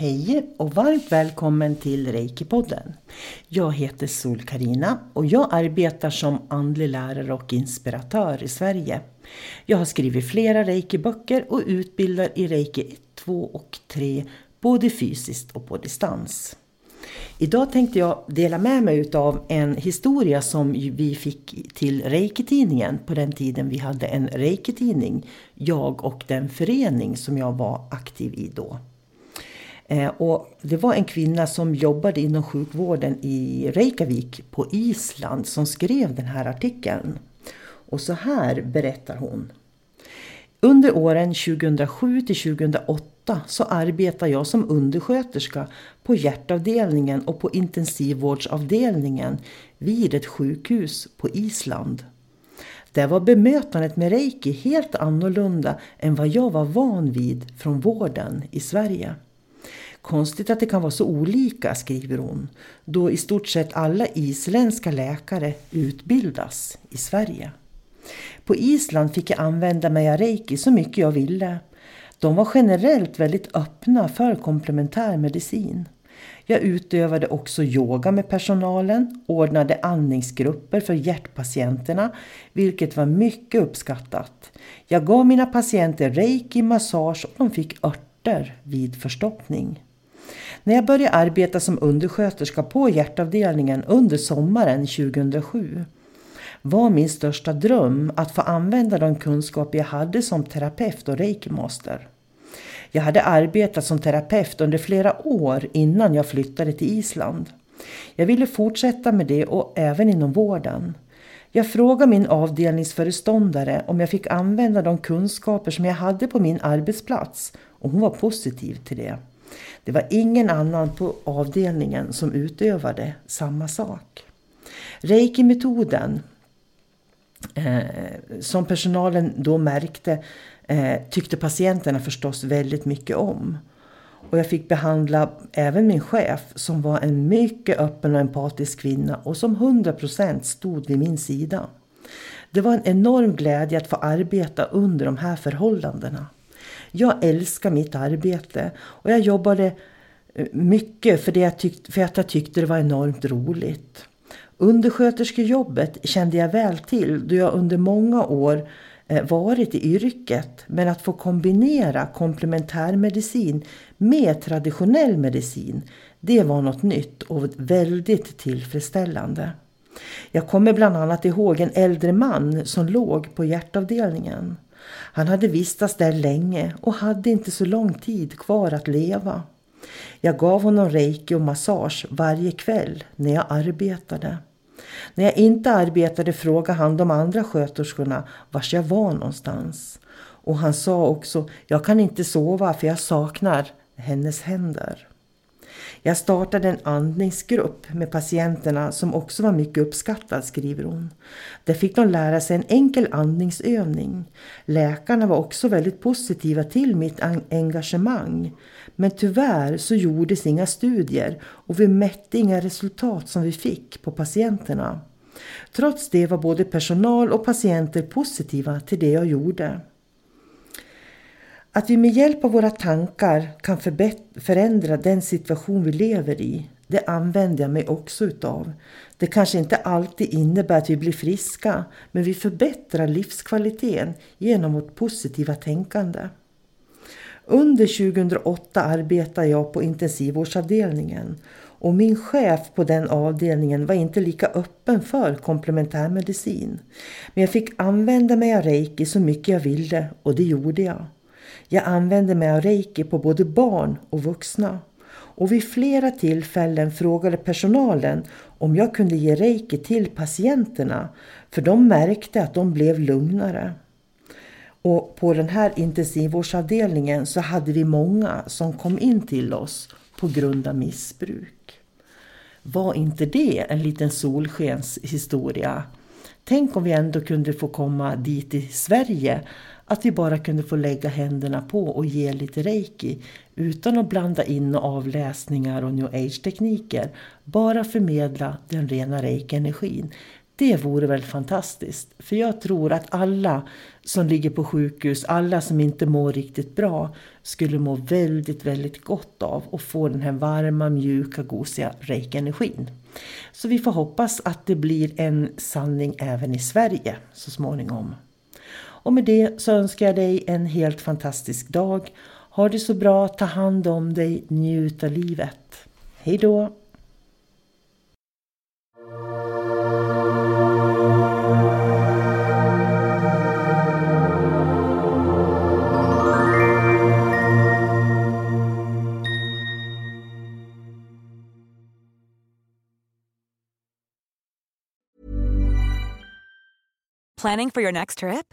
Hej och varmt välkommen till Reiki-podden. Jag heter sol karina och jag arbetar som andlig lärare och inspiratör i Sverige. Jag har skrivit flera Reiki-böcker och utbildar i Reiki 1, 2 och 3 både fysiskt och på distans. Idag tänkte jag dela med mig av en historia som vi fick till Reiki-tidningen på den tiden vi hade en Reiki-tidning. Jag och den förening som jag var aktiv i då. Eh, och det var en kvinna som jobbade inom sjukvården i Reykjavik på Island som skrev den här artikeln. Och så här berättar hon. Under åren 2007 till 2008 så arbetar jag som undersköterska på hjärtavdelningen och på intensivvårdsavdelningen vid ett sjukhus på Island. Där var bemötandet med reiki helt annorlunda än vad jag var van vid från vården i Sverige. Konstigt att det kan vara så olika, skriver hon, då i stort sett alla isländska läkare utbildas i Sverige. På Island fick jag använda mig av reiki så mycket jag ville. De var generellt väldigt öppna för komplementär medicin. Jag utövade också yoga med personalen, ordnade andningsgrupper för hjärtpatienterna, vilket var mycket uppskattat. Jag gav mina patienter reiki, massage och de fick örter vid förstoppning. När jag började arbeta som undersköterska på hjärtavdelningen under sommaren 2007 var min största dröm att få använda de kunskaper jag hade som terapeut och reikimaster. Jag hade arbetat som terapeut under flera år innan jag flyttade till Island. Jag ville fortsätta med det och även inom vården. Jag frågade min avdelningsföreståndare om jag fick använda de kunskaper som jag hade på min arbetsplats och hon var positiv till det. Det var ingen annan på avdelningen som utövade samma sak. Reiki-metoden eh, som personalen då märkte eh, tyckte patienterna förstås väldigt mycket om. Och jag fick behandla även min chef som var en mycket öppen och empatisk kvinna och som 100% stod vid min sida. Det var en enorm glädje att få arbeta under de här förhållandena. Jag älskar mitt arbete och jag jobbade eh, mycket för, det jag tyckte, för att jag tyckte det var enormt roligt. Undersköterskejobbet kände jag väl till då jag under många år eh, varit i yrket. Men att få kombinera komplementärmedicin med traditionell medicin, det var något nytt och väldigt tillfredsställande. Jag kommer bland annat ihåg en äldre man som låg på hjärtavdelningen. Han hade vistats där länge och hade inte så lång tid kvar att leva. Jag gav honom reiki och massage varje kväll när jag arbetade. När jag inte arbetade frågade han de andra sköterskorna vars jag var någonstans. Och han sa också, jag kan inte sova för jag saknar hennes händer. Jag startade en andningsgrupp med patienterna som också var mycket uppskattad, skriver hon. Där fick de lära sig en enkel andningsövning. Läkarna var också väldigt positiva till mitt engagemang. Men tyvärr så gjordes inga studier och vi mätte inga resultat som vi fick på patienterna. Trots det var både personal och patienter positiva till det jag gjorde. Att vi med hjälp av våra tankar kan förändra den situation vi lever i, det använder jag mig också utav. Det kanske inte alltid innebär att vi blir friska, men vi förbättrar livskvaliteten genom vårt positiva tänkande. Under 2008 arbetade jag på intensivvårdsavdelningen och min chef på den avdelningen var inte lika öppen för komplementärmedicin. Men jag fick använda mig av reiki så mycket jag ville och det gjorde jag. Jag använde mig av reiki på både barn och vuxna. Och vid flera tillfällen frågade personalen om jag kunde ge reiki till patienterna för de märkte att de blev lugnare. Och på den här intensivvårdsavdelningen så hade vi många som kom in till oss på grund av missbruk. Var inte det en liten solskenshistoria? Tänk om vi ändå kunde få komma dit i Sverige att vi bara kunde få lägga händerna på och ge lite reiki utan att blanda in avläsningar och new age-tekniker. Bara förmedla den rena reiki-energin. Det vore väl fantastiskt. För jag tror att alla som ligger på sjukhus, alla som inte mår riktigt bra skulle må väldigt, väldigt gott av att få den här varma, mjuka, gosiga reiki-energin. Så vi får hoppas att det blir en sanning även i Sverige så småningom. Och med det så önskar jag dig en helt fantastisk dag. Ha det så bra, ta hand om dig, njut av livet. Hej då! Planning for your next trip?